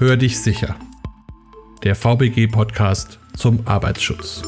Hör dich sicher. Der VBG-Podcast zum Arbeitsschutz.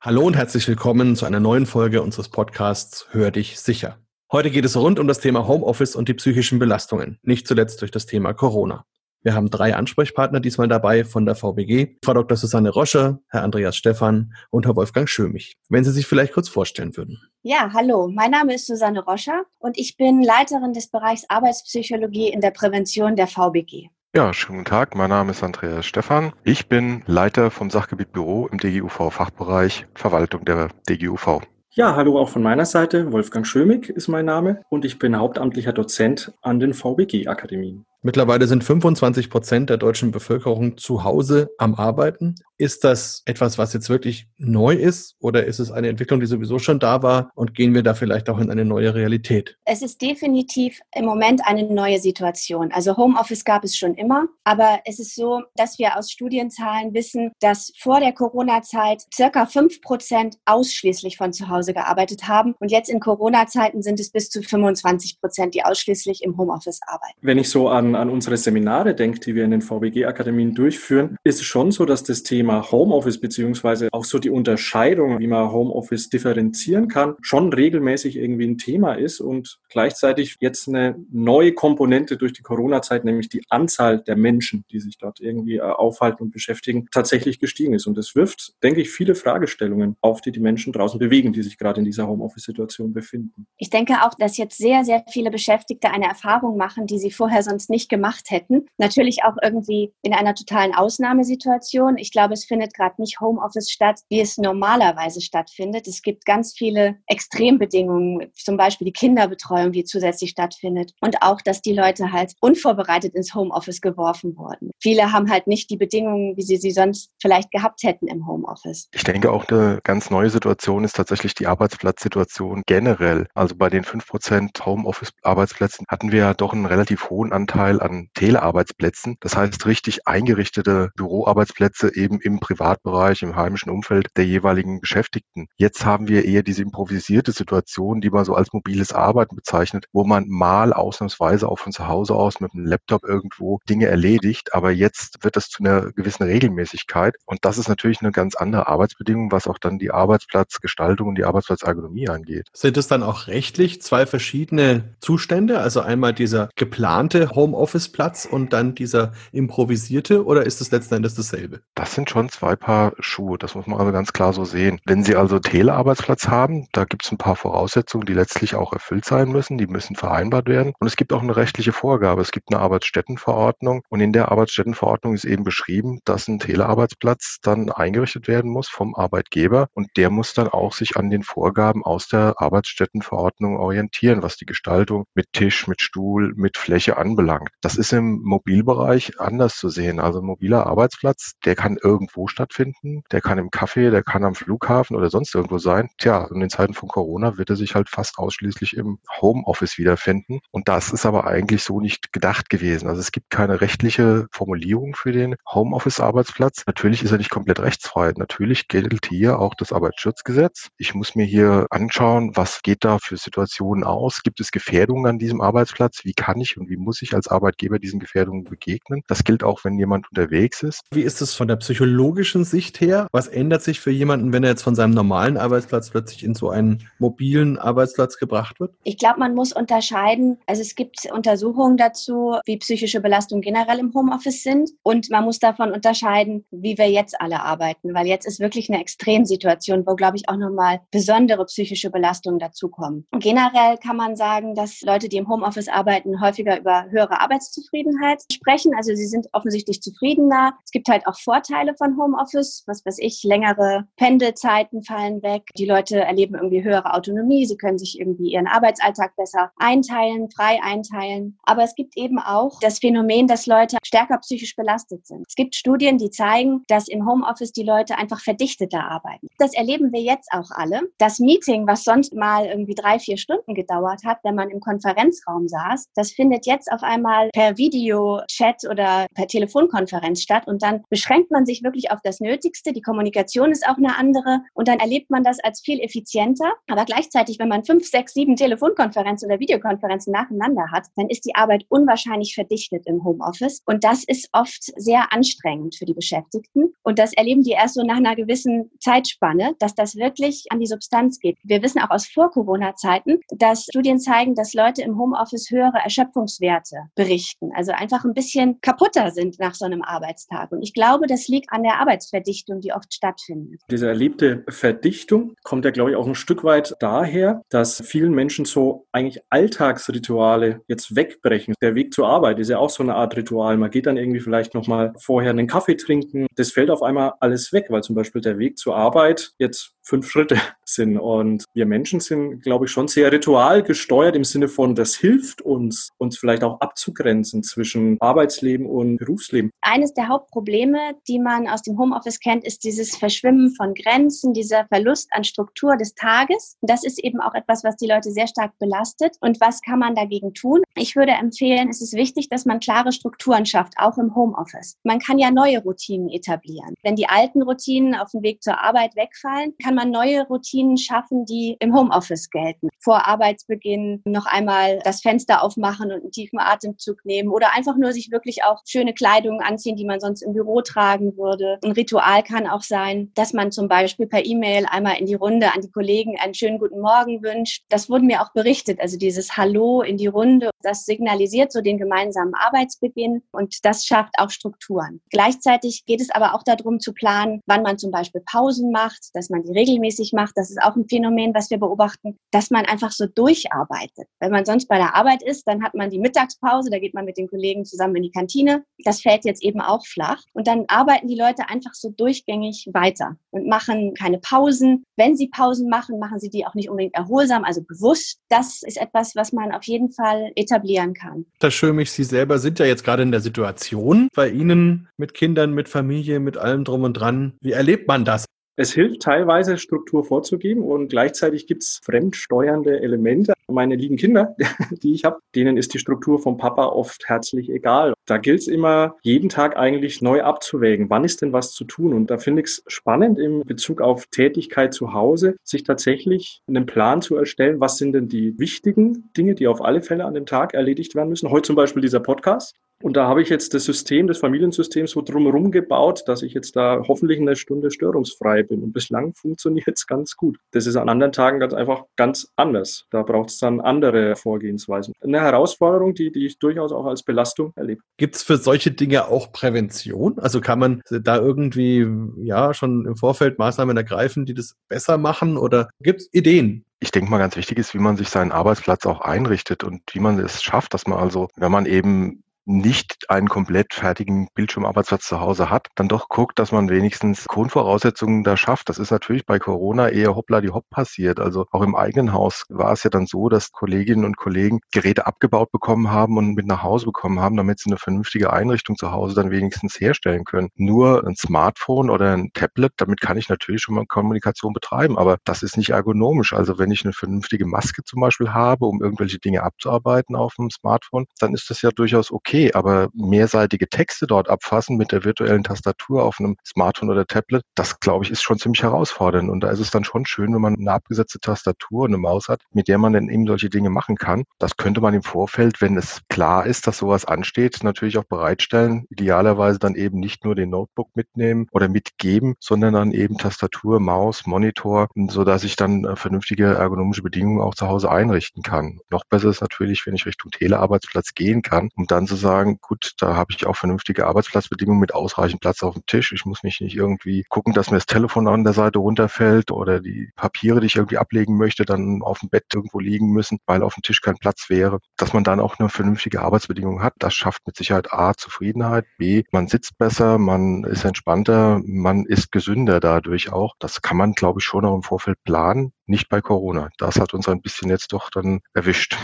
Hallo und herzlich willkommen zu einer neuen Folge unseres Podcasts Hör dich sicher. Heute geht es rund um das Thema Homeoffice und die psychischen Belastungen, nicht zuletzt durch das Thema Corona. Wir haben drei Ansprechpartner diesmal dabei von der VBG. Frau Dr. Susanne Rosche, Herr Andreas Stephan und Herr Wolfgang Schömich. Wenn Sie sich vielleicht kurz vorstellen würden. Ja, hallo. Mein Name ist Susanne Roscher und ich bin Leiterin des Bereichs Arbeitspsychologie in der Prävention der VBG. Ja, schönen guten Tag. Mein Name ist Andreas Stephan. Ich bin Leiter vom Sachgebiet Büro im DGUV Fachbereich Verwaltung der DGUV. Ja, hallo auch von meiner Seite. Wolfgang Schömig ist mein Name und ich bin hauptamtlicher Dozent an den VBG-Akademien. Mittlerweile sind 25 Prozent der deutschen Bevölkerung zu Hause am Arbeiten. Ist das etwas, was jetzt wirklich neu ist oder ist es eine Entwicklung, die sowieso schon da war und gehen wir da vielleicht auch in eine neue Realität? Es ist definitiv im Moment eine neue Situation. Also Homeoffice gab es schon immer, aber es ist so, dass wir aus Studienzahlen wissen, dass vor der Corona-Zeit circa 5 Prozent ausschließlich von zu Hause gearbeitet haben und jetzt in Corona-Zeiten sind es bis zu 25 Prozent, die ausschließlich im Homeoffice arbeiten. Wenn ich so an an unsere Seminare denkt, die wir in den VBG-Akademien durchführen, ist es schon so, dass das Thema Homeoffice beziehungsweise auch so die Unterscheidung, wie man Homeoffice differenzieren kann, schon regelmäßig irgendwie ein Thema ist und gleichzeitig jetzt eine neue Komponente durch die Corona-Zeit, nämlich die Anzahl der Menschen, die sich dort irgendwie äh, aufhalten und beschäftigen, tatsächlich gestiegen ist. Und das wirft, denke ich, viele Fragestellungen auf, die die Menschen draußen bewegen, die sich gerade in dieser Homeoffice-Situation befinden. Ich denke auch, dass jetzt sehr, sehr viele Beschäftigte eine Erfahrung machen, die sie vorher sonst nicht gemacht hätten. Natürlich auch irgendwie in einer totalen Ausnahmesituation. Ich glaube, es findet gerade nicht Homeoffice statt, wie es normalerweise stattfindet. Es gibt ganz viele Extrembedingungen, zum Beispiel die Kinderbetreuung, die zusätzlich stattfindet. Und auch, dass die Leute halt unvorbereitet ins Homeoffice geworfen wurden. Viele haben halt nicht die Bedingungen, wie sie sie sonst vielleicht gehabt hätten im Homeoffice. Ich denke, auch eine ganz neue Situation ist tatsächlich die Arbeitsplatzsituation generell. Also bei den 5% Homeoffice-Arbeitsplätzen hatten wir ja doch einen relativ hohen Anteil an Telearbeitsplätzen. Das heißt, richtig eingerichtete Büroarbeitsplätze eben im Privatbereich, im heimischen Umfeld der jeweiligen Beschäftigten. Jetzt haben wir eher diese improvisierte Situation, die man so als mobiles Arbeiten bezeichnet, wo man mal ausnahmsweise auch von zu Hause aus mit einem Laptop irgendwo Dinge erledigt. Aber jetzt wird das zu einer gewissen Regelmäßigkeit. Und das ist natürlich eine ganz andere Arbeitsbedingung, was auch dann die Arbeitsplatzgestaltung und die Arbeitsplatzergonomie angeht. Sind es dann auch rechtlich zwei verschiedene Zustände? Also einmal dieser geplante Homeoffice Office-Platz und dann dieser improvisierte oder ist es letzten Endes dasselbe? Das sind schon zwei Paar Schuhe, das muss man also ganz klar so sehen. Wenn Sie also Telearbeitsplatz haben, da gibt es ein paar Voraussetzungen, die letztlich auch erfüllt sein müssen, die müssen vereinbart werden und es gibt auch eine rechtliche Vorgabe. Es gibt eine Arbeitsstättenverordnung und in der Arbeitsstättenverordnung ist eben beschrieben, dass ein Telearbeitsplatz dann eingerichtet werden muss vom Arbeitgeber und der muss dann auch sich an den Vorgaben aus der Arbeitsstättenverordnung orientieren, was die Gestaltung mit Tisch, mit Stuhl, mit Fläche anbelangt. Das ist im Mobilbereich anders zu sehen. Also ein mobiler Arbeitsplatz, der kann irgendwo stattfinden, der kann im Café, der kann am Flughafen oder sonst irgendwo sein. Tja, in den Zeiten von Corona wird er sich halt fast ausschließlich im Homeoffice wiederfinden. Und das ist aber eigentlich so nicht gedacht gewesen. Also es gibt keine rechtliche Formulierung für den Homeoffice-Arbeitsplatz. Natürlich ist er nicht komplett rechtsfrei. Natürlich gilt hier auch das Arbeitsschutzgesetz. Ich muss mir hier anschauen, was geht da für Situationen aus? Gibt es Gefährdungen an diesem Arbeitsplatz? Wie kann ich und wie muss ich als Arbeitgeber Arbeitgeber diesen Gefährdungen begegnen. Das gilt auch, wenn jemand unterwegs ist. Wie ist es von der psychologischen Sicht her? Was ändert sich für jemanden, wenn er jetzt von seinem normalen Arbeitsplatz plötzlich in so einen mobilen Arbeitsplatz gebracht wird? Ich glaube, man muss unterscheiden. Also es gibt Untersuchungen dazu, wie psychische Belastungen generell im Homeoffice sind. Und man muss davon unterscheiden, wie wir jetzt alle arbeiten. Weil jetzt ist wirklich eine Extremsituation, wo, glaube ich, auch nochmal besondere psychische Belastungen dazukommen. Generell kann man sagen, dass Leute, die im Homeoffice arbeiten, häufiger über höhere Arbeitszufriedenheit sprechen. Also sie sind offensichtlich zufriedener. Es gibt halt auch Vorteile von Homeoffice. Was weiß ich, längere Pendelzeiten fallen weg. Die Leute erleben irgendwie höhere Autonomie. Sie können sich irgendwie ihren Arbeitsalltag besser einteilen, frei einteilen. Aber es gibt eben auch das Phänomen, dass Leute stärker psychisch belastet sind. Es gibt Studien, die zeigen, dass im Homeoffice die Leute einfach verdichteter arbeiten. Das erleben wir jetzt auch alle. Das Meeting, was sonst mal irgendwie drei, vier Stunden gedauert hat, wenn man im Konferenzraum saß, das findet jetzt auf einmal mal per Video-Chat oder per Telefonkonferenz statt und dann beschränkt man sich wirklich auf das Nötigste. Die Kommunikation ist auch eine andere und dann erlebt man das als viel effizienter. Aber gleichzeitig, wenn man fünf, sechs, sieben Telefonkonferenzen oder Videokonferenzen nacheinander hat, dann ist die Arbeit unwahrscheinlich verdichtet im Homeoffice und das ist oft sehr anstrengend für die Beschäftigten und das erleben die erst so nach einer gewissen Zeitspanne, dass das wirklich an die Substanz geht. Wir wissen auch aus Vor-Corona-Zeiten, dass Studien zeigen, dass Leute im Homeoffice höhere Erschöpfungswerte berichten, also einfach ein bisschen kaputter sind nach so einem Arbeitstag. Und ich glaube, das liegt an der Arbeitsverdichtung, die oft stattfindet. Diese erlebte Verdichtung kommt ja, glaube ich, auch ein Stück weit daher, dass vielen Menschen so eigentlich Alltagsrituale jetzt wegbrechen. Der Weg zur Arbeit ist ja auch so eine Art Ritual. Man geht dann irgendwie vielleicht nochmal vorher einen Kaffee trinken. Das fällt auf einmal alles weg, weil zum Beispiel der Weg zur Arbeit jetzt fünf Schritte sind. Und wir Menschen sind, glaube ich, schon sehr ritualgesteuert im Sinne von, das hilft uns, uns vielleicht auch abzugrenzen zwischen Arbeitsleben und Berufsleben. Eines der Hauptprobleme, die man aus dem Homeoffice kennt, ist dieses Verschwimmen von Grenzen, dieser Verlust an Struktur des Tages. Das ist eben auch etwas, was die Leute sehr stark belastet. Und was kann man dagegen tun? Ich würde empfehlen, es ist wichtig, dass man klare Strukturen schafft, auch im Homeoffice. Man kann ja neue Routinen etablieren. Wenn die alten Routinen auf dem Weg zur Arbeit wegfallen, kann man neue Routinen schaffen, die im Homeoffice gelten. Vor Arbeitsbeginn noch einmal das Fenster aufmachen und einen tiefen Atemzug nehmen oder einfach nur sich wirklich auch schöne Kleidung anziehen, die man sonst im Büro tragen würde. Ein Ritual kann auch sein, dass man zum Beispiel per E-Mail einmal in die Runde an die Kollegen einen schönen guten Morgen wünscht. Das wurde mir auch berichtet. Also dieses Hallo in die Runde, das signalisiert so den gemeinsamen Arbeitsbeginn und das schafft auch Strukturen. Gleichzeitig geht es aber auch darum zu planen, wann man zum Beispiel Pausen macht, dass man die regelmäßig macht. Das ist auch ein Phänomen, was wir beobachten, dass man einfach so durcharbeitet. Wenn man sonst bei der Arbeit ist, dann hat man die Mittagspause, da geht man mit den Kollegen zusammen in die Kantine. Das fällt jetzt eben auch flach. Und dann arbeiten die Leute einfach so durchgängig weiter und machen keine Pausen. Wenn sie Pausen machen, machen sie die auch nicht unbedingt erholsam, also bewusst. Das ist etwas, was man auf jeden Fall etablieren kann. Herr Schömich, Sie selber sind ja jetzt gerade in der Situation bei Ihnen mit Kindern, mit Familie, mit allem drum und dran. Wie erlebt man das? Es hilft teilweise, Struktur vorzugeben und gleichzeitig gibt es fremdsteuernde Elemente. Meine lieben Kinder, die ich habe, denen ist die Struktur vom Papa oft herzlich egal. Da gilt es immer, jeden Tag eigentlich neu abzuwägen. Wann ist denn was zu tun? Und da finde ich es spannend im Bezug auf Tätigkeit zu Hause, sich tatsächlich einen Plan zu erstellen. Was sind denn die wichtigen Dinge, die auf alle Fälle an dem Tag erledigt werden müssen? Heute zum Beispiel dieser Podcast. Und da habe ich jetzt das System, das Familiensystem so drumherum gebaut, dass ich jetzt da hoffentlich eine Stunde störungsfrei bin. Und bislang funktioniert es ganz gut. Das ist an anderen Tagen ganz einfach ganz anders. Da braucht es dann andere Vorgehensweisen. Eine Herausforderung, die, die ich durchaus auch als Belastung erlebe. Gibt es für solche Dinge auch Prävention? Also kann man da irgendwie ja schon im Vorfeld Maßnahmen ergreifen, die das besser machen? Oder gibt es Ideen? Ich denke mal, ganz wichtig ist, wie man sich seinen Arbeitsplatz auch einrichtet und wie man es schafft, dass man also, wenn man eben nicht einen komplett fertigen Bildschirmarbeitsplatz zu Hause hat, dann doch guckt, dass man wenigstens Grundvoraussetzungen da schafft. Das ist natürlich bei Corona eher hoppla die hopp passiert. Also auch im eigenen Haus war es ja dann so, dass Kolleginnen und Kollegen Geräte abgebaut bekommen haben und mit nach Hause bekommen haben, damit sie eine vernünftige Einrichtung zu Hause dann wenigstens herstellen können. Nur ein Smartphone oder ein Tablet, damit kann ich natürlich schon mal Kommunikation betreiben, aber das ist nicht ergonomisch. Also wenn ich eine vernünftige Maske zum Beispiel habe, um irgendwelche Dinge abzuarbeiten auf dem Smartphone, dann ist das ja durchaus okay okay, aber mehrseitige Texte dort abfassen mit der virtuellen Tastatur auf einem Smartphone oder Tablet, das glaube ich ist schon ziemlich herausfordernd. Und da ist es dann schon schön, wenn man eine abgesetzte Tastatur und eine Maus hat, mit der man dann eben solche Dinge machen kann. Das könnte man im Vorfeld, wenn es klar ist, dass sowas ansteht, natürlich auch bereitstellen. Idealerweise dann eben nicht nur den Notebook mitnehmen oder mitgeben, sondern dann eben Tastatur, Maus, Monitor, so dass ich dann äh, vernünftige ergonomische Bedingungen auch zu Hause einrichten kann. Noch besser ist natürlich, wenn ich Richtung Telearbeitsplatz gehen kann, um dann zu sagen, gut, da habe ich auch vernünftige Arbeitsplatzbedingungen mit ausreichend Platz auf dem Tisch. Ich muss mich nicht irgendwie gucken, dass mir das Telefon an der Seite runterfällt oder die Papiere, die ich irgendwie ablegen möchte, dann auf dem Bett irgendwo liegen müssen, weil auf dem Tisch kein Platz wäre. Dass man dann auch eine vernünftige Arbeitsbedingung hat, das schafft mit Sicherheit A, Zufriedenheit, B, man sitzt besser, man ist entspannter, man ist gesünder dadurch auch. Das kann man, glaube ich, schon auch im Vorfeld planen nicht bei Corona. Das hat uns ein bisschen jetzt doch dann erwischt.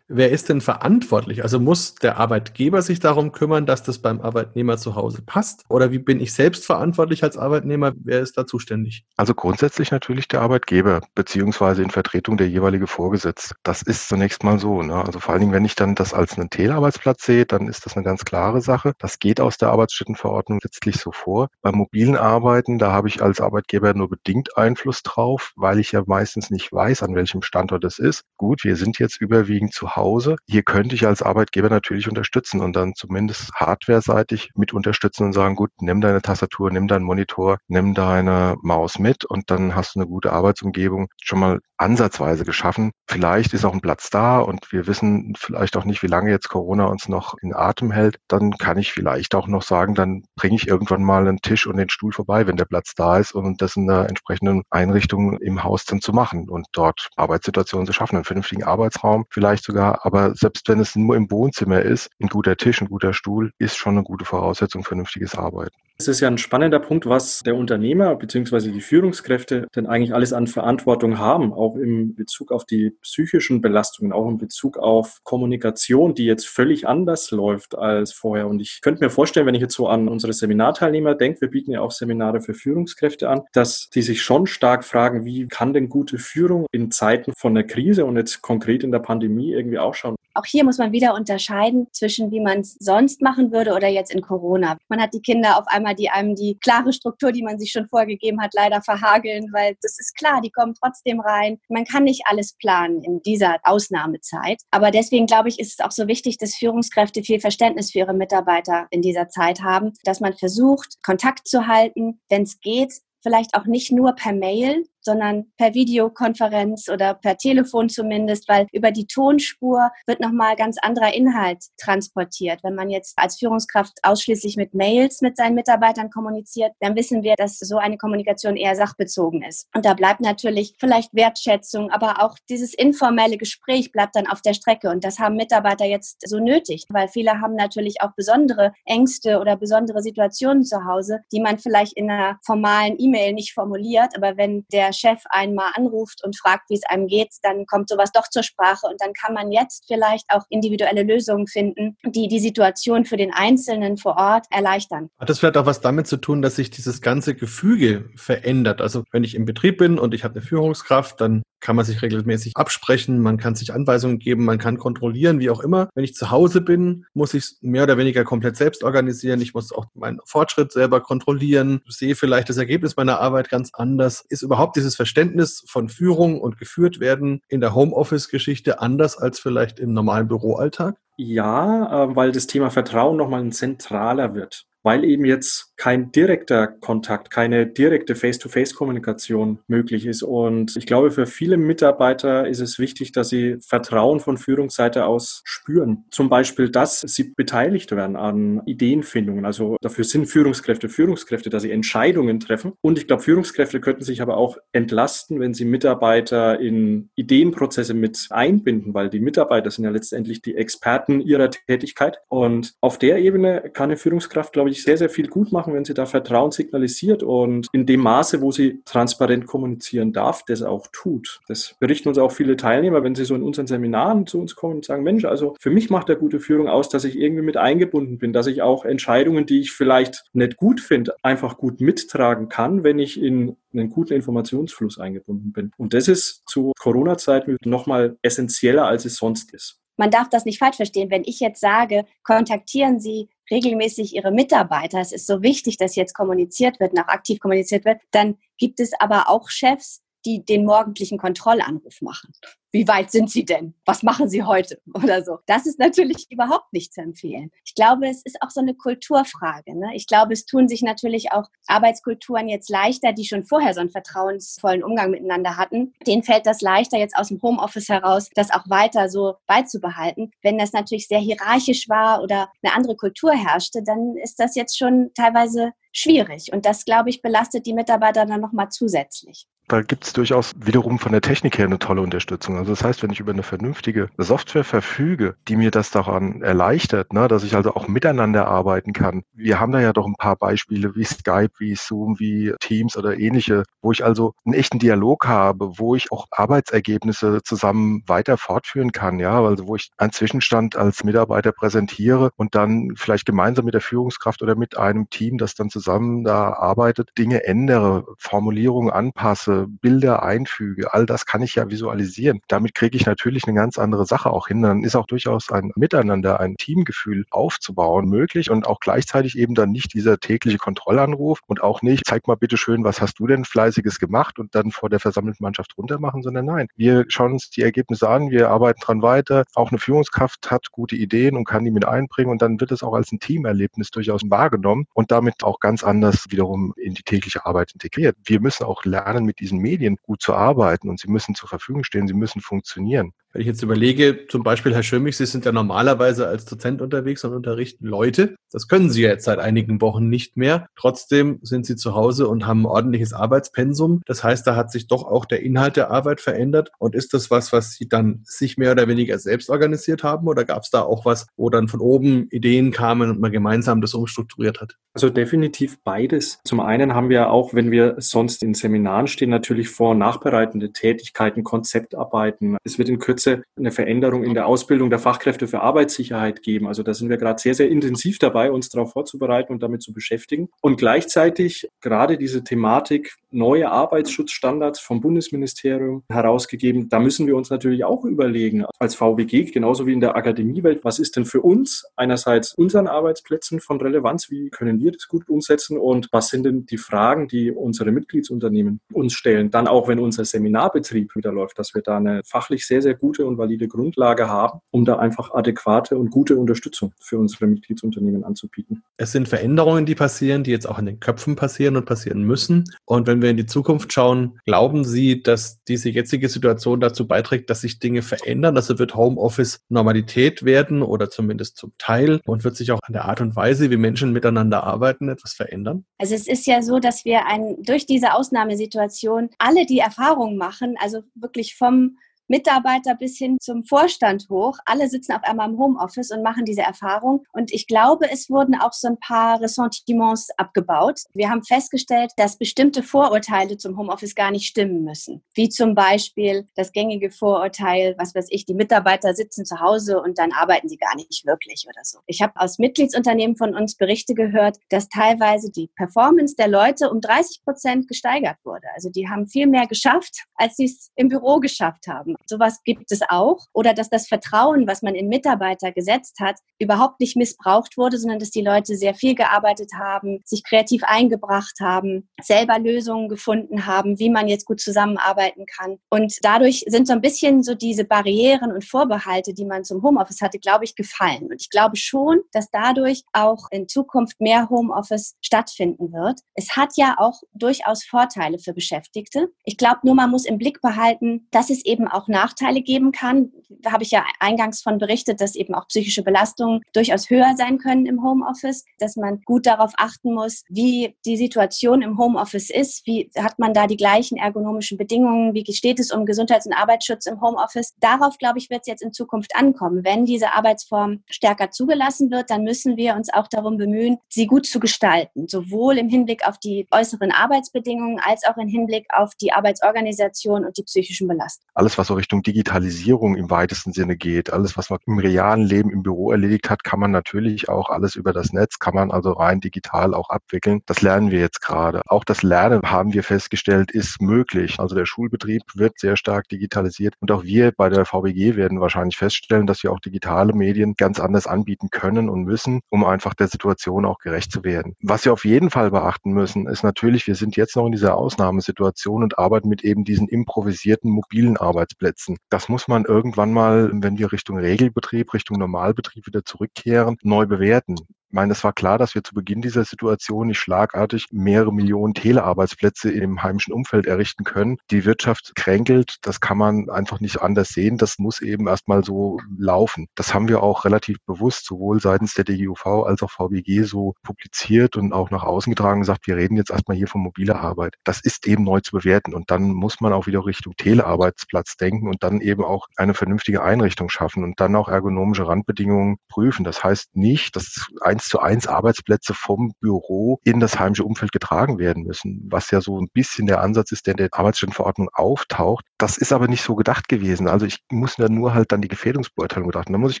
Wer ist denn verantwortlich? Also muss der Arbeitgeber sich darum kümmern, dass das beim Arbeitnehmer zu Hause passt? Oder wie bin ich selbst verantwortlich als Arbeitnehmer? Wer ist da zuständig? Also grundsätzlich natürlich der Arbeitgeber, beziehungsweise in Vertretung der jeweilige Vorgesetzte. Das ist zunächst mal so. Ne? Also vor allen Dingen, wenn ich dann das als einen Teelarbeitsplatz sehe, dann ist das eine ganz klare Sache. Das geht aus der Arbeitsstättenverordnung letztlich so vor. Beim mobilen Arbeiten, da habe ich als Arbeitgeber nur bedingt Einfluss drauf, weil ich ja meistens nicht weiß, an welchem Standort es ist. Gut, wir sind jetzt überwiegend zu Hause. Hier könnte ich als Arbeitgeber natürlich unterstützen und dann zumindest hardware-seitig mit unterstützen und sagen, gut, nimm deine Tastatur, nimm deinen Monitor, nimm deine Maus mit und dann hast du eine gute Arbeitsumgebung schon mal ansatzweise geschaffen. Vielleicht ist auch ein Platz da und wir wissen vielleicht auch nicht, wie lange jetzt Corona uns noch in Atem hält. Dann kann ich vielleicht auch noch sagen, dann bringe ich irgendwann mal einen Tisch und den Stuhl vorbei, wenn der Platz da ist und das in einer entsprechenden Einrichtung im Haus dann zu machen und dort Arbeitssituationen zu schaffen, einen vernünftigen Arbeitsraum vielleicht sogar. Aber selbst wenn es nur im Wohnzimmer ist, ein guter Tisch, ein guter Stuhl ist schon eine gute Voraussetzung für vernünftiges Arbeiten. Es ist ja ein spannender Punkt, was der Unternehmer bzw. die Führungskräfte denn eigentlich alles an Verantwortung haben, auch im Bezug auf die psychischen Belastungen, auch in Bezug auf Kommunikation, die jetzt völlig anders läuft als vorher. Und ich könnte mir vorstellen, wenn ich jetzt so an unsere Seminarteilnehmer denke, wir bieten ja auch Seminare für Führungskräfte an, dass die sich schon stark fragen, wie kann denn gute Führung in Zeiten von der Krise und jetzt konkret in der Pandemie irgendwie ausschauen? Auch hier muss man wieder unterscheiden zwischen, wie man es sonst machen würde oder jetzt in Corona. Man hat die Kinder auf einmal, die einem die klare Struktur, die man sich schon vorgegeben hat, leider verhageln, weil das ist klar, die kommen trotzdem rein. Man kann nicht alles planen in dieser Ausnahmezeit. Aber deswegen glaube ich, ist es auch so wichtig, dass Führungskräfte viel Verständnis für ihre Mitarbeiter in dieser Zeit haben, dass man versucht, Kontakt zu halten, wenn es geht, vielleicht auch nicht nur per Mail, sondern per Videokonferenz oder per Telefon zumindest, weil über die Tonspur wird nochmal ganz anderer Inhalt transportiert. Wenn man jetzt als Führungskraft ausschließlich mit Mails mit seinen Mitarbeitern kommuniziert, dann wissen wir, dass so eine Kommunikation eher sachbezogen ist. Und da bleibt natürlich vielleicht Wertschätzung, aber auch dieses informelle Gespräch bleibt dann auf der Strecke. Und das haben Mitarbeiter jetzt so nötig, weil viele haben natürlich auch besondere Ängste oder besondere Situationen zu Hause, die man vielleicht in einer formalen E-Mail nicht formuliert. Aber wenn der der Chef einmal anruft und fragt, wie es einem geht, dann kommt sowas doch zur Sprache und dann kann man jetzt vielleicht auch individuelle Lösungen finden, die die Situation für den Einzelnen vor Ort erleichtern. Hat das vielleicht auch was damit zu tun, dass sich dieses ganze Gefüge verändert? Also wenn ich im Betrieb bin und ich habe eine Führungskraft, dann kann man sich regelmäßig absprechen, man kann sich Anweisungen geben, man kann kontrollieren, wie auch immer. Wenn ich zu Hause bin, muss ich mehr oder weniger komplett selbst organisieren. Ich muss auch meinen Fortschritt selber kontrollieren, sehe vielleicht das Ergebnis meiner Arbeit ganz anders. Ist überhaupt dieses Verständnis von Führung und geführt werden in der Homeoffice-Geschichte anders als vielleicht im normalen Büroalltag? Ja, äh, weil das Thema Vertrauen nochmal ein zentraler wird weil eben jetzt kein direkter Kontakt, keine direkte Face-to-Face-Kommunikation möglich ist. Und ich glaube, für viele Mitarbeiter ist es wichtig, dass sie Vertrauen von Führungsseite aus spüren. Zum Beispiel, dass sie beteiligt werden an Ideenfindungen. Also dafür sind Führungskräfte Führungskräfte, dass sie Entscheidungen treffen. Und ich glaube, Führungskräfte könnten sich aber auch entlasten, wenn sie Mitarbeiter in Ideenprozesse mit einbinden, weil die Mitarbeiter sind ja letztendlich die Experten ihrer Tätigkeit. Und auf der Ebene kann eine Führungskraft, glaube ich, sehr, sehr viel gut machen, wenn sie da Vertrauen signalisiert und in dem Maße, wo sie transparent kommunizieren darf, das auch tut. Das berichten uns auch viele Teilnehmer, wenn sie so in unseren Seminaren zu uns kommen und sagen, Mensch, also für mich macht der gute Führung aus, dass ich irgendwie mit eingebunden bin, dass ich auch Entscheidungen, die ich vielleicht nicht gut finde, einfach gut mittragen kann, wenn ich in einen guten Informationsfluss eingebunden bin. Und das ist zu Corona-Zeiten nochmal essentieller, als es sonst ist man darf das nicht falsch verstehen. Wenn ich jetzt sage, kontaktieren Sie regelmäßig Ihre Mitarbeiter, es ist so wichtig, dass jetzt kommuniziert wird, nach aktiv kommuniziert wird, dann gibt es aber auch Chefs, die den morgendlichen Kontrollanruf machen. Wie weit sind Sie denn? Was machen Sie heute? Oder so. Das ist natürlich überhaupt nicht zu empfehlen. Ich glaube, es ist auch so eine Kulturfrage. Ne? Ich glaube, es tun sich natürlich auch Arbeitskulturen jetzt leichter, die schon vorher so einen vertrauensvollen Umgang miteinander hatten. Denen fällt das leichter, jetzt aus dem Homeoffice heraus, das auch weiter so beizubehalten. Wenn das natürlich sehr hierarchisch war oder eine andere Kultur herrschte, dann ist das jetzt schon teilweise schwierig. Und das, glaube ich, belastet die Mitarbeiter dann nochmal zusätzlich da gibt es durchaus wiederum von der Technik her eine tolle Unterstützung. Also das heißt, wenn ich über eine vernünftige Software verfüge, die mir das daran erleichtert, ne, dass ich also auch miteinander arbeiten kann. Wir haben da ja doch ein paar Beispiele wie Skype, wie Zoom, wie Teams oder ähnliche, wo ich also einen echten Dialog habe, wo ich auch Arbeitsergebnisse zusammen weiter fortführen kann, ja, also wo ich einen Zwischenstand als Mitarbeiter präsentiere und dann vielleicht gemeinsam mit der Führungskraft oder mit einem Team, das dann zusammen da arbeitet, Dinge ändere, Formulierungen anpasse, Bilder einfüge, all das kann ich ja visualisieren. Damit kriege ich natürlich eine ganz andere Sache auch hin. Dann ist auch durchaus ein Miteinander, ein Teamgefühl aufzubauen möglich und auch gleichzeitig eben dann nicht dieser tägliche Kontrollanruf und auch nicht, zeig mal bitte schön, was hast du denn fleißiges gemacht und dann vor der versammelten Mannschaft runtermachen, sondern nein, wir schauen uns die Ergebnisse an, wir arbeiten dran weiter. Auch eine Führungskraft hat gute Ideen und kann die mit einbringen und dann wird es auch als ein Teamerlebnis durchaus wahrgenommen und damit auch ganz anders wiederum in die tägliche Arbeit integriert. Wir müssen auch lernen, mit diesen Medien gut zu arbeiten und sie müssen zur Verfügung stehen, sie müssen funktionieren. Wenn ich jetzt überlege, zum Beispiel Herr Schirmich, Sie sind ja normalerweise als Dozent unterwegs und unterrichten Leute. Das können Sie ja jetzt seit einigen Wochen nicht mehr. Trotzdem sind Sie zu Hause und haben ein ordentliches Arbeitspensum. Das heißt, da hat sich doch auch der Inhalt der Arbeit verändert. Und ist das was, was Sie dann sich mehr oder weniger selbst organisiert haben? Oder gab es da auch was, wo dann von oben Ideen kamen und man gemeinsam das umstrukturiert hat? Also definitiv beides. Zum einen haben wir auch, wenn wir sonst in Seminaren stehen, natürlich vor- nachbereitende Tätigkeiten, Konzeptarbeiten. Es wird in Kürze Kürze eine Veränderung in der Ausbildung der Fachkräfte für Arbeitssicherheit geben. Also da sind wir gerade sehr, sehr intensiv dabei, uns darauf vorzubereiten und damit zu beschäftigen. Und gleichzeitig gerade diese Thematik neue Arbeitsschutzstandards vom Bundesministerium herausgegeben. Da müssen wir uns natürlich auch überlegen, als VWG, genauso wie in der Akademiewelt, was ist denn für uns einerseits unseren Arbeitsplätzen von Relevanz? Wie können wir das gut umsetzen? Und was sind denn die Fragen, die unsere Mitgliedsunternehmen uns stellen? Dann auch, wenn unser Seminarbetrieb wieder läuft, dass wir da eine fachlich sehr, sehr gute und valide Grundlage haben, um da einfach adäquate und gute Unterstützung für unsere Mitgliedsunternehmen anzubieten. Es sind Veränderungen, die passieren, die jetzt auch in den Köpfen passieren und passieren müssen. Und wenn wir in die Zukunft schauen, glauben Sie, dass diese jetzige Situation dazu beiträgt, dass sich Dinge verändern? Also wird Homeoffice Normalität werden oder zumindest zum Teil und wird sich auch an der Art und Weise, wie Menschen miteinander arbeiten, etwas verändern? Also es ist ja so, dass wir ein, durch diese Ausnahmesituation alle die Erfahrung machen, also wirklich vom Mitarbeiter bis hin zum Vorstand hoch. Alle sitzen auf einmal im Homeoffice und machen diese Erfahrung. Und ich glaube, es wurden auch so ein paar Ressentiments abgebaut. Wir haben festgestellt, dass bestimmte Vorurteile zum Homeoffice gar nicht stimmen müssen. Wie zum Beispiel das gängige Vorurteil, was weiß ich, die Mitarbeiter sitzen zu Hause und dann arbeiten sie gar nicht wirklich oder so. Ich habe aus Mitgliedsunternehmen von uns Berichte gehört, dass teilweise die Performance der Leute um 30 Prozent gesteigert wurde. Also die haben viel mehr geschafft, als sie es im Büro geschafft haben. Sowas gibt es auch. Oder dass das Vertrauen, was man in Mitarbeiter gesetzt hat, überhaupt nicht missbraucht wurde, sondern dass die Leute sehr viel gearbeitet haben, sich kreativ eingebracht haben, selber Lösungen gefunden haben, wie man jetzt gut zusammenarbeiten kann. Und dadurch sind so ein bisschen so diese Barrieren und Vorbehalte, die man zum Homeoffice hatte, glaube ich, gefallen. Und ich glaube schon, dass dadurch auch in Zukunft mehr Homeoffice stattfinden wird. Es hat ja auch durchaus Vorteile für Beschäftigte. Ich glaube nur, man muss im Blick behalten, dass es eben auch Nachteile geben kann. Da habe ich ja eingangs von berichtet, dass eben auch psychische Belastungen durchaus höher sein können im Homeoffice, dass man gut darauf achten muss, wie die Situation im Homeoffice ist, wie hat man da die gleichen ergonomischen Bedingungen, wie steht es um Gesundheits- und Arbeitsschutz im Homeoffice. Darauf, glaube ich, wird es jetzt in Zukunft ankommen. Wenn diese Arbeitsform stärker zugelassen wird, dann müssen wir uns auch darum bemühen, sie gut zu gestalten, sowohl im Hinblick auf die äußeren Arbeitsbedingungen als auch im Hinblick auf die Arbeitsorganisation und die psychischen Belastungen. Alles, was so Richtung Digitalisierung im weitesten Sinne geht. Alles, was man im realen Leben im Büro erledigt hat, kann man natürlich auch alles über das Netz, kann man also rein digital auch abwickeln. Das lernen wir jetzt gerade. Auch das Lernen haben wir festgestellt, ist möglich. Also der Schulbetrieb wird sehr stark digitalisiert und auch wir bei der VBG werden wahrscheinlich feststellen, dass wir auch digitale Medien ganz anders anbieten können und müssen, um einfach der Situation auch gerecht zu werden. Was wir auf jeden Fall beachten müssen, ist natürlich, wir sind jetzt noch in dieser Ausnahmesituation und arbeiten mit eben diesen improvisierten mobilen Arbeitsplätzen. Arbeitsplätzen. Das muss man irgendwann mal, wenn wir Richtung Regelbetrieb, Richtung Normalbetrieb wieder zurückkehren, neu bewerten. Ich meine, es war klar, dass wir zu Beginn dieser Situation nicht schlagartig mehrere Millionen Telearbeitsplätze im heimischen Umfeld errichten können. Die Wirtschaft kränkelt, das kann man einfach nicht anders sehen. Das muss eben erstmal so laufen. Das haben wir auch relativ bewusst sowohl seitens der DGUV als auch VBG so publiziert und auch nach außen getragen gesagt, wir reden jetzt erstmal hier von mobiler Arbeit. Das ist eben neu zu bewerten und dann muss man auch wieder Richtung Telearbeitsplatz denken und dann eben auch eine vernünftige Einrichtung schaffen und dann auch ergonomische Randbedingungen prüfen. Das heißt nicht, dass eins zu eins Arbeitsplätze vom Büro in das heimische Umfeld getragen werden müssen, was ja so ein bisschen der Ansatz ist, der in der Arbeitsstättenverordnung auftaucht. Das ist aber nicht so gedacht gewesen. Also ich muss ja nur halt dann die Gefährdungsbeurteilung betrachten. Da muss ich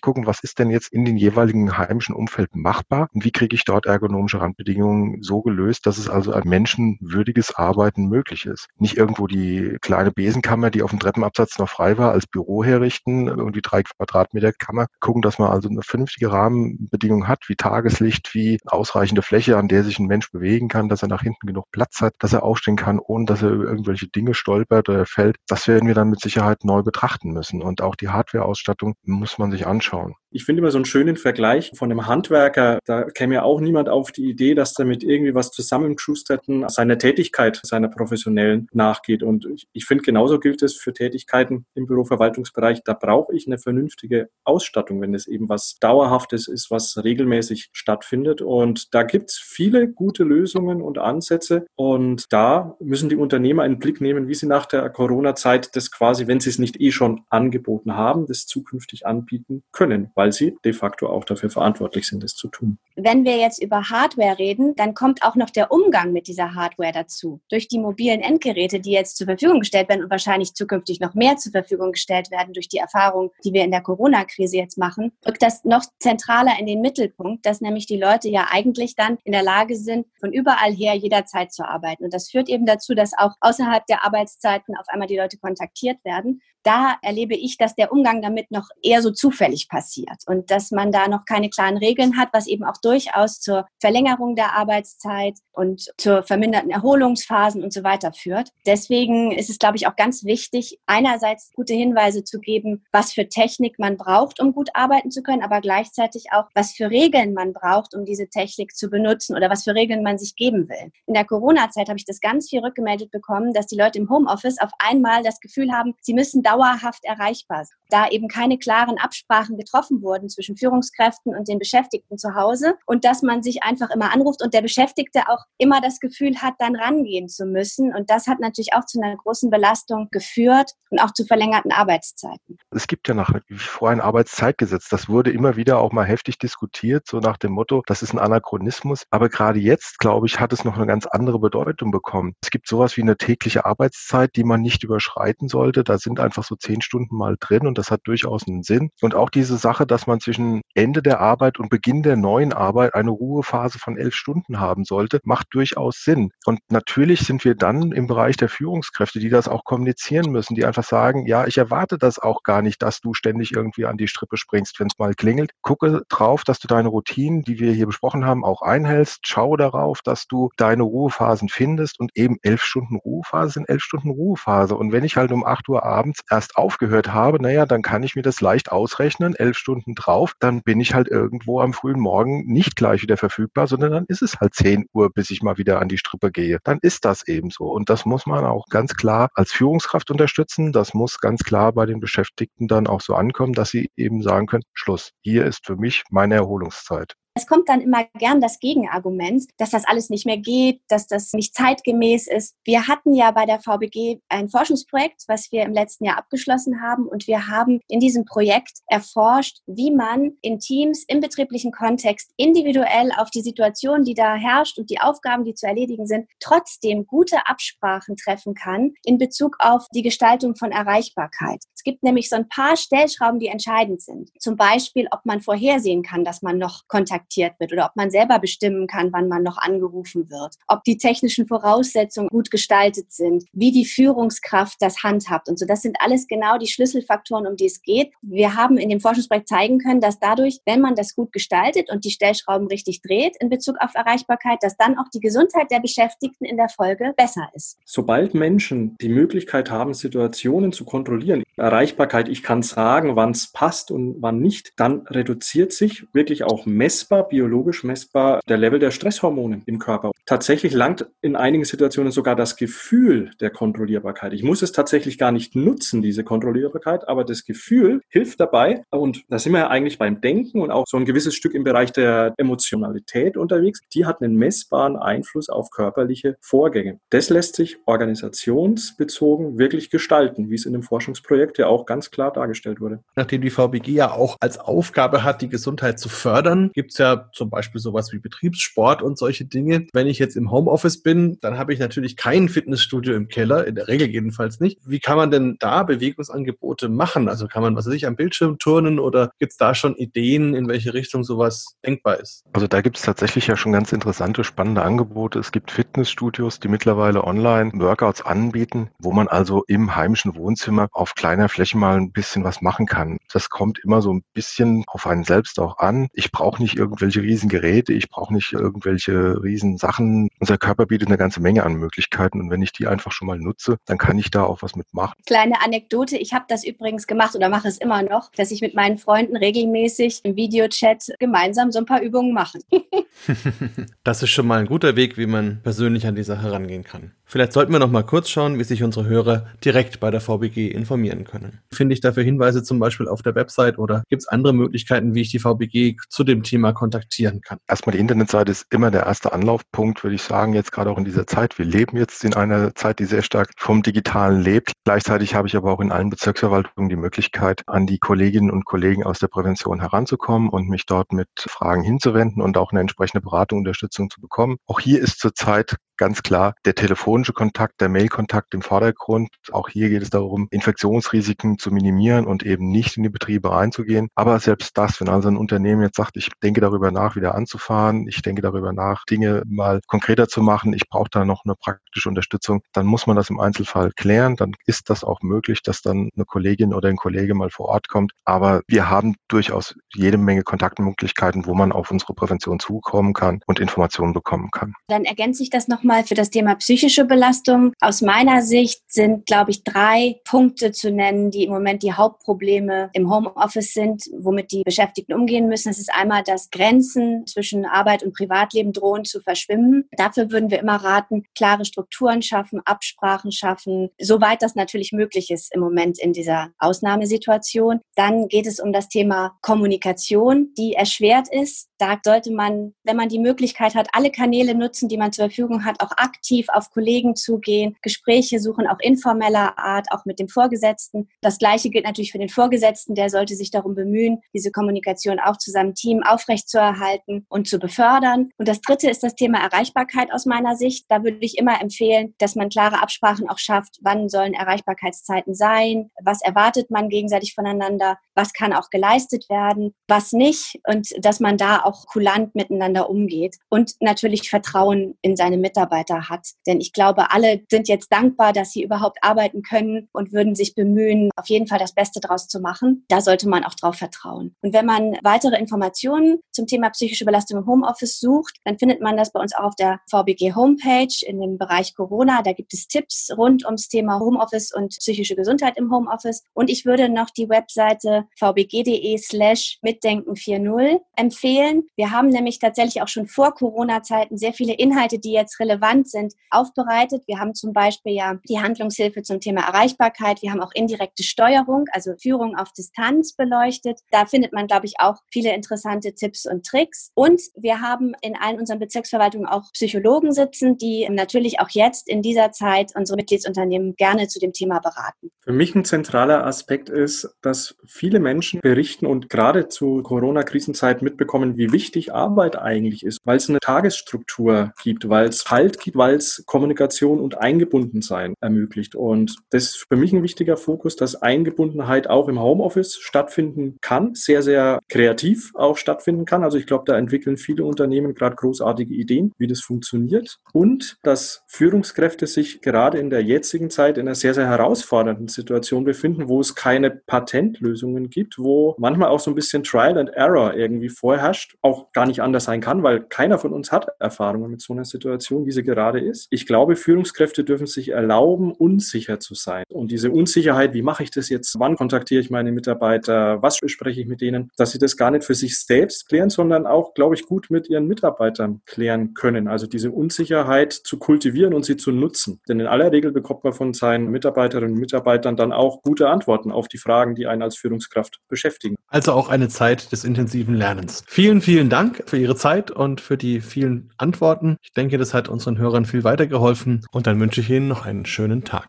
gucken, was ist denn jetzt in den jeweiligen heimischen Umfeld machbar und wie kriege ich dort ergonomische Randbedingungen so gelöst, dass es also ein menschenwürdiges Arbeiten möglich ist. Nicht irgendwo die kleine Besenkammer, die auf dem Treppenabsatz noch frei war, als Büro herrichten, irgendwie drei Quadratmeter Kammer, gucken, dass man also eine vernünftige Rahmenbedingung hat, wie Tageslicht, wie ausreichende Fläche, an der sich ein Mensch bewegen kann, dass er nach hinten genug Platz hat, dass er aufstehen kann, ohne dass er über irgendwelche Dinge stolpert oder fällt. Das werden wir dann mit Sicherheit neu betrachten müssen. Und auch die Hardware-Ausstattung muss man sich anschauen. Ich finde immer so einen schöenen Vergleich von einem Handwerker, da käme ja auch niemand auf die Idee, dass er mit irgendwie was zusammengeschusterten seiner Tätigkeit, seiner professionellen nachgeht. Und ich finde, genauso gilt es für Tätigkeiten im Büroverwaltungsbereich. Da brauche ich eine vernünftige Ausstattung, wenn es eben was Dauerhaftes ist, was regelmäßig stattfindet. Und da gibt es viele gute Lösungen und Ansätze. Und da müssen die Unternehmer einen Blick nehmen, wie sie nach der Corona-Zeit das quasi, wenn sie es nicht eh schon angeboten haben, das zukünftig anbieten können weil sie de facto auch dafür verantwortlich sind, es zu tun. Wenn wir jetzt über Hardware reden, dann kommt auch noch der Umgang mit dieser Hardware dazu. Durch die mobilen Endgeräte, die jetzt zur Verfügung gestellt werden und wahrscheinlich zukünftig noch mehr zur Verfügung gestellt werden durch die Erfahrung, die wir in der Corona-Krise jetzt machen, rückt das noch zentraler in den Mittelpunkt, dass nämlich die Leute ja eigentlich dann in der Lage sind, von überall her jederzeit zu arbeiten. Und das führt eben dazu, dass auch außerhalb der Arbeitszeiten auf einmal die Leute kontaktiert werden da erlebe ich, dass der Umgang damit noch eher so zufällig passiert und dass man da noch keine klaren Regeln hat, was eben auch durchaus zur Verlängerung der Arbeitszeit und zur verminderten Erholungsphasen und so weiter führt. Deswegen ist es, glaube ich, auch ganz wichtig, einerseits gute Hinweise zu geben, was für Technik man braucht, um gut arbeiten zu können, aber gleichzeitig auch, was für Regeln man braucht, um diese Technik zu benutzen oder was für Regeln man sich geben will. In der Corona-Zeit habe ich das ganz viel rückgemeldet bekommen, dass die Leute im Homeoffice auf einmal das Gefühl haben, sie müssen dauerhaft erreichbar. Da eben keine klaren Absprachen getroffen wurden zwischen Führungskräften und den Beschäftigten zu Hause und dass man sich einfach immer anruft und der Beschäftigte auch immer das Gefühl hat, dann rangehen zu müssen. Und das hat natürlich auch zu einer großen Belastung geführt und auch zu verlängerten Arbeitszeiten. Es gibt ja nach wie vor ein Arbeitszeitgesetz. Das wurde immer wieder auch mal heftig diskutiert, so nach dem Motto, das ist ein Anachronismus. Aber gerade jetzt, glaube ich, hat es noch eine ganz andere Bedeutung bekommen. Es gibt sowas wie eine tägliche Arbeitszeit, die man nicht überschreiten sollte. Da sind einfach so zehn Stunden mal drin und das hat durchaus einen Sinn. Und auch diese Sache, dass man zwischen Ende der Arbeit und Beginn der neuen Arbeit eine Ruhephase von elf Stunden haben sollte, macht durchaus Sinn. Und natürlich sind wir dann im Bereich der Führungskräfte, die das auch kommunizieren müssen, die einfach sagen, ja, ich erwarte das auch gar nicht, dass du ständig irgendwie an die Strippe springst, wenn es mal klingelt. Gucke drauf, dass du deine Routinen, die wir hier besprochen haben, auch einhältst. Schau darauf, dass du deine Ruhephasen findest und eben elf Stunden Ruhephase sind elf Stunden Ruhephase. Und wenn ich halt um acht Uhr abends erst aufgehört habe, naja, dann kann ich mir das leicht ausrechnen, elf Stunden drauf, dann bin ich halt irgendwo am frühen Morgen nicht gleich wieder verfügbar, sondern dann ist es halt 10 Uhr, bis ich mal wieder an die Strippe gehe. Dann ist das eben so. Und das muss man auch ganz klar als Führungskraft unterstützen. Das muss ganz klar bei den Beschäftigten dann auch so ankommen, dass sie eben sagen können, Schluss, hier ist für mich meine Erholungszeit. Es kommt dann immer gern das Gegenargument, dass das alles nicht mehr geht, dass das nicht zeitgemäß ist. Wir hatten ja bei der VBG ein Forschungsprojekt, was wir im letzten Jahr abgeschlossen haben. Und wir haben in diesem Projekt erforscht, wie man in Teams im betrieblichen Kontext individuell auf die Situation, die da herrscht und die Aufgaben, die zu erledigen sind, trotzdem gute Absprachen treffen kann in Bezug auf die Gestaltung von Erreichbarkeit. Es gibt nämlich so ein paar Stellschrauben, die entscheidend sind. Zum Beispiel, ob man vorhersehen kann, dass man noch Kontakt kontaktiert wird oder ob man selber bestimmen kann, wann man noch angerufen wird, ob die technischen Voraussetzungen gut gestaltet sind, wie die Führungskraft das handhabt und so. Das sind alles genau die Schlüsselfaktoren, um die es geht. Wir haben in dem Forschungsprojekt zeigen können, dass dadurch, wenn man das gut gestaltet und die Stellschrauben richtig dreht in Bezug auf Erreichbarkeit, dass dann auch die Gesundheit der Beschäftigten in der Folge besser ist. Sobald Menschen die Möglichkeit haben, Situationen zu kontrollieren, Erreichbarkeit, ich kann sagen, wann es passt und wann nicht, dann reduziert sich wirklich auch messbar messbar, biologisch messbar, der Level der Stresshormone im Körper. Tatsächlich langt in einigen Situationen sogar das Gefühl der Kontrollierbarkeit. Ich muss es tatsächlich gar nicht nutzen, diese Kontrollierbarkeit, aber das Gefühl hilft dabei. Und da sind wir ja eigentlich beim Denken und auch so ein gewisses Stück im Bereich der Emotionalität unterwegs. Die hat einen messbaren Einfluss auf körperliche Vorgänge. Das lässt sich organisationsbezogen wirklich gestalten, wie es in dem Forschungsprojekt ja auch ganz klar dargestellt wurde. Nachdem die VBG ja auch als Aufgabe hat, die Gesundheit zu fördern, gibt es ja zum Beispiel sowas wie Betriebssport und solche Dinge. Wenn ich jetzt im Homeoffice bin, dann habe ich natürlich kein Fitnessstudio im Keller, in der Regel jedenfalls nicht. Wie kann man denn da Bewegungsangebote machen? Also kann man, was weiß ich, am Bildschirm turnen oder gibt es da schon Ideen, in welche Richtung sowas denkbar ist? Also da gibt es tatsächlich ja schon ganz interessante, spannende Angebote. Es gibt Fitnessstudios, die mittlerweile online Workouts anbieten, wo man also im heimischen Wohnzimmer auf kleiner Fläche mal ein bisschen was machen kann. Das kommt immer so ein bisschen auf einen selbst auch an. Ich brauche nicht irgendwelche riesen Geräte, ich brauche nicht irgendwelche riesen Sachen. Unser Körper bietet eine ganze Menge an Möglichkeiten und wenn ich die einfach schon mal nutze, dann kann ich da auch was mitmachen. Kleine Anekdote, ich habe das übrigens gemacht oder mache es immer noch, dass ich mit meinen Freunden regelmäßig im Videochat gemeinsam so ein paar Übungen mache. das ist schon mal ein guter Weg, wie man persönlich an die Sache rangehen kann. Vielleicht sollten wir noch mal kurz schauen, wie sich unsere Hörer direkt bei der VBG informieren können. Finde ich dafür Hinweise zum Beispiel auf der Website oder gibt es andere Möglichkeiten, wie ich die VBG zu dem Thema kontaktieren kann? Erstmal die Internetseite ist immer der erste Anlaufpunkt, würde ich sagen, jetzt gerade auch in dieser Zeit. Wir leben jetzt in einer Zeit, die sehr stark vom Digitalen lebt. Gleichzeitig habe ich aber auch in allen Bezirksverwaltungen die Möglichkeit, an die Kolleginnen und Kollegen aus der Prävention heranzukommen und mich dort mit Fragen hinzuwenden und auch eine entsprechende Beratung, Unterstützung zu bekommen. Auch hier ist zurzeit ganz klar der telefonische Kontakt, der Mailkontakt im Vordergrund. Auch hier geht es darum, Infektionsrisiken zu minimieren und eben nicht in die Betriebe reinzugehen. Aber selbst das, wenn also ein Unternehmen jetzt sagt, ich denke darüber nach, wieder anzufahren, ich denke darüber nach, Dinge mal konkreter zu machen, ich brauche da noch eine praktische Unterstützung, dann muss man das im Einzelfall klären. Dann ist das auch möglich, dass dann eine Kollegin oder ein Kollege mal vor Ort kommt. Aber wir haben durchaus jede Menge Kontaktmöglichkeiten, wo man auf unsere Prävention zukommen kann und Informationen bekommen kann. Dann ergänze ich das noch nochmal für das Thema psychische Belastung. Aus meiner Sicht sind, glaube ich, drei Punkte zu nennen, die im Moment die Hauptprobleme im Homeoffice sind, womit die Beschäftigten umgehen müssen. Es ist einmal, dass Grenzen zwischen Arbeit und Privatleben drohen zu verschwimmen. Dafür würden wir immer raten, klare Strukturen schaffen, Absprachen schaffen, soweit das natürlich möglich ist im Moment in dieser Ausnahmesituation. Dann geht es um das Thema Kommunikation, die erschwert ist. Da sollte man, wenn man die Möglichkeit hat, alle Kanäle nutzen, die man zur Verfügung hat, auch aktiv auf Kollegen zugehen, Gespräche suchen, auch informeller Art, auch mit dem Vorgesetzten. Das Gleiche gilt natürlich für den Vorgesetzten, der sollte sich darum bemühen, diese Kommunikation auch zu seinem Team aufrechtzuerhalten und zu befördern. Und das Dritte ist das Thema Erreichbarkeit aus meiner Sicht. Da würde ich immer empfehlen, dass man klare Absprachen auch schafft, wann sollen Erreichbarkeitszeiten sein, was erwartet man gegenseitig voneinander, was kann auch geleistet werden, was nicht und dass man da auch kulant miteinander umgeht und natürlich Vertrauen in seine Mitarbeiter hat. Denn ich glaube, alle sind jetzt dankbar, dass sie überhaupt arbeiten können und würden sich bemühen, auf jeden Fall das Beste draus zu machen. Da sollte man auch drauf vertrauen. Und wenn man weitere Informationen zum Thema psychische Belastung im Homeoffice sucht, dann findet man das bei uns auch auf der VBG Homepage in dem Bereich Corona. Da gibt es Tipps rund ums Thema Homeoffice und psychische Gesundheit im Homeoffice. Und ich würde noch die Webseite vbg.de slash mitdenken 40 empfehlen. Wir haben nämlich tatsächlich auch schon vor Corona-Zeiten sehr viele Inhalte, die jetzt relevant sind, aufbereitet. Wir haben zum Beispiel ja die Handlungshilfe zum Thema Erreichbarkeit. Wir haben auch indirekte Steuerung, also Führung auf Distanz beleuchtet. Da findet man, glaube ich, auch viele interessante Tipps und Tricks. Und wir haben in allen unseren Bezirksverwaltungen auch Psychologen sitzen, die natürlich auch jetzt in dieser Zeit unsere Mitgliedsunternehmen gerne zu dem Thema beraten. Für mich ein zentraler Aspekt ist, dass viele Menschen berichten und gerade zu Corona-Krisenzeit mitbekommen, wie wichtig Arbeit eigentlich ist, weil es eine Tagesstruktur gibt, weil es Halt gibt, weil es Kommunikation und Eingebundensein ermöglicht. Und das ist für mich ein wichtiger Fokus, dass Eingebundenheit auch im Homeoffice stattfinden kann, sehr, sehr kreativ auch stattfinden kann. Also ich glaube, da entwickeln viele Unternehmen gerade großartige Ideen, wie das funktioniert. Und dass Führungskräfte sich gerade in der jetzigen Zeit in einer sehr, sehr herausfordernden Situation befinden, wo es keine Patentlösungen gibt, wo manchmal auch so ein bisschen Trial and Error irgendwie vorherrscht, auch gar nicht anders sein kann, weil keiner von uns hat Erfahrungen mit so einer Situation. Wie sie gerade ist. Ich glaube, Führungskräfte dürfen sich erlauben, unsicher zu sein. Und diese Unsicherheit, wie mache ich das jetzt? Wann kontaktiere ich meine Mitarbeiter? Was bespreche ich mit denen? Dass sie das gar nicht für sich selbst klären, sondern auch, glaube ich, gut mit ihren Mitarbeitern klären können. Also diese Unsicherheit zu kultivieren und sie zu nutzen. Denn in aller Regel bekommt man von seinen Mitarbeiterinnen und Mitarbeitern dann auch gute Antworten auf die Fragen, die einen als Führungskraft beschäftigen. Also auch eine Zeit des intensiven Lernens. Vielen, vielen Dank für Ihre Zeit und für die vielen Antworten. Ich denke, das hat unseren Hörern viel weitergeholfen und dann wünsche ich Ihnen noch einen schönen Tag.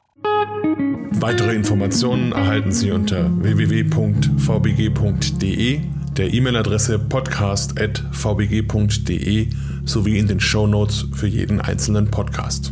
Weitere Informationen erhalten Sie unter www.vbg.de, der E-Mail-Adresse podcast.vbg.de sowie in den Show Notes für jeden einzelnen Podcast.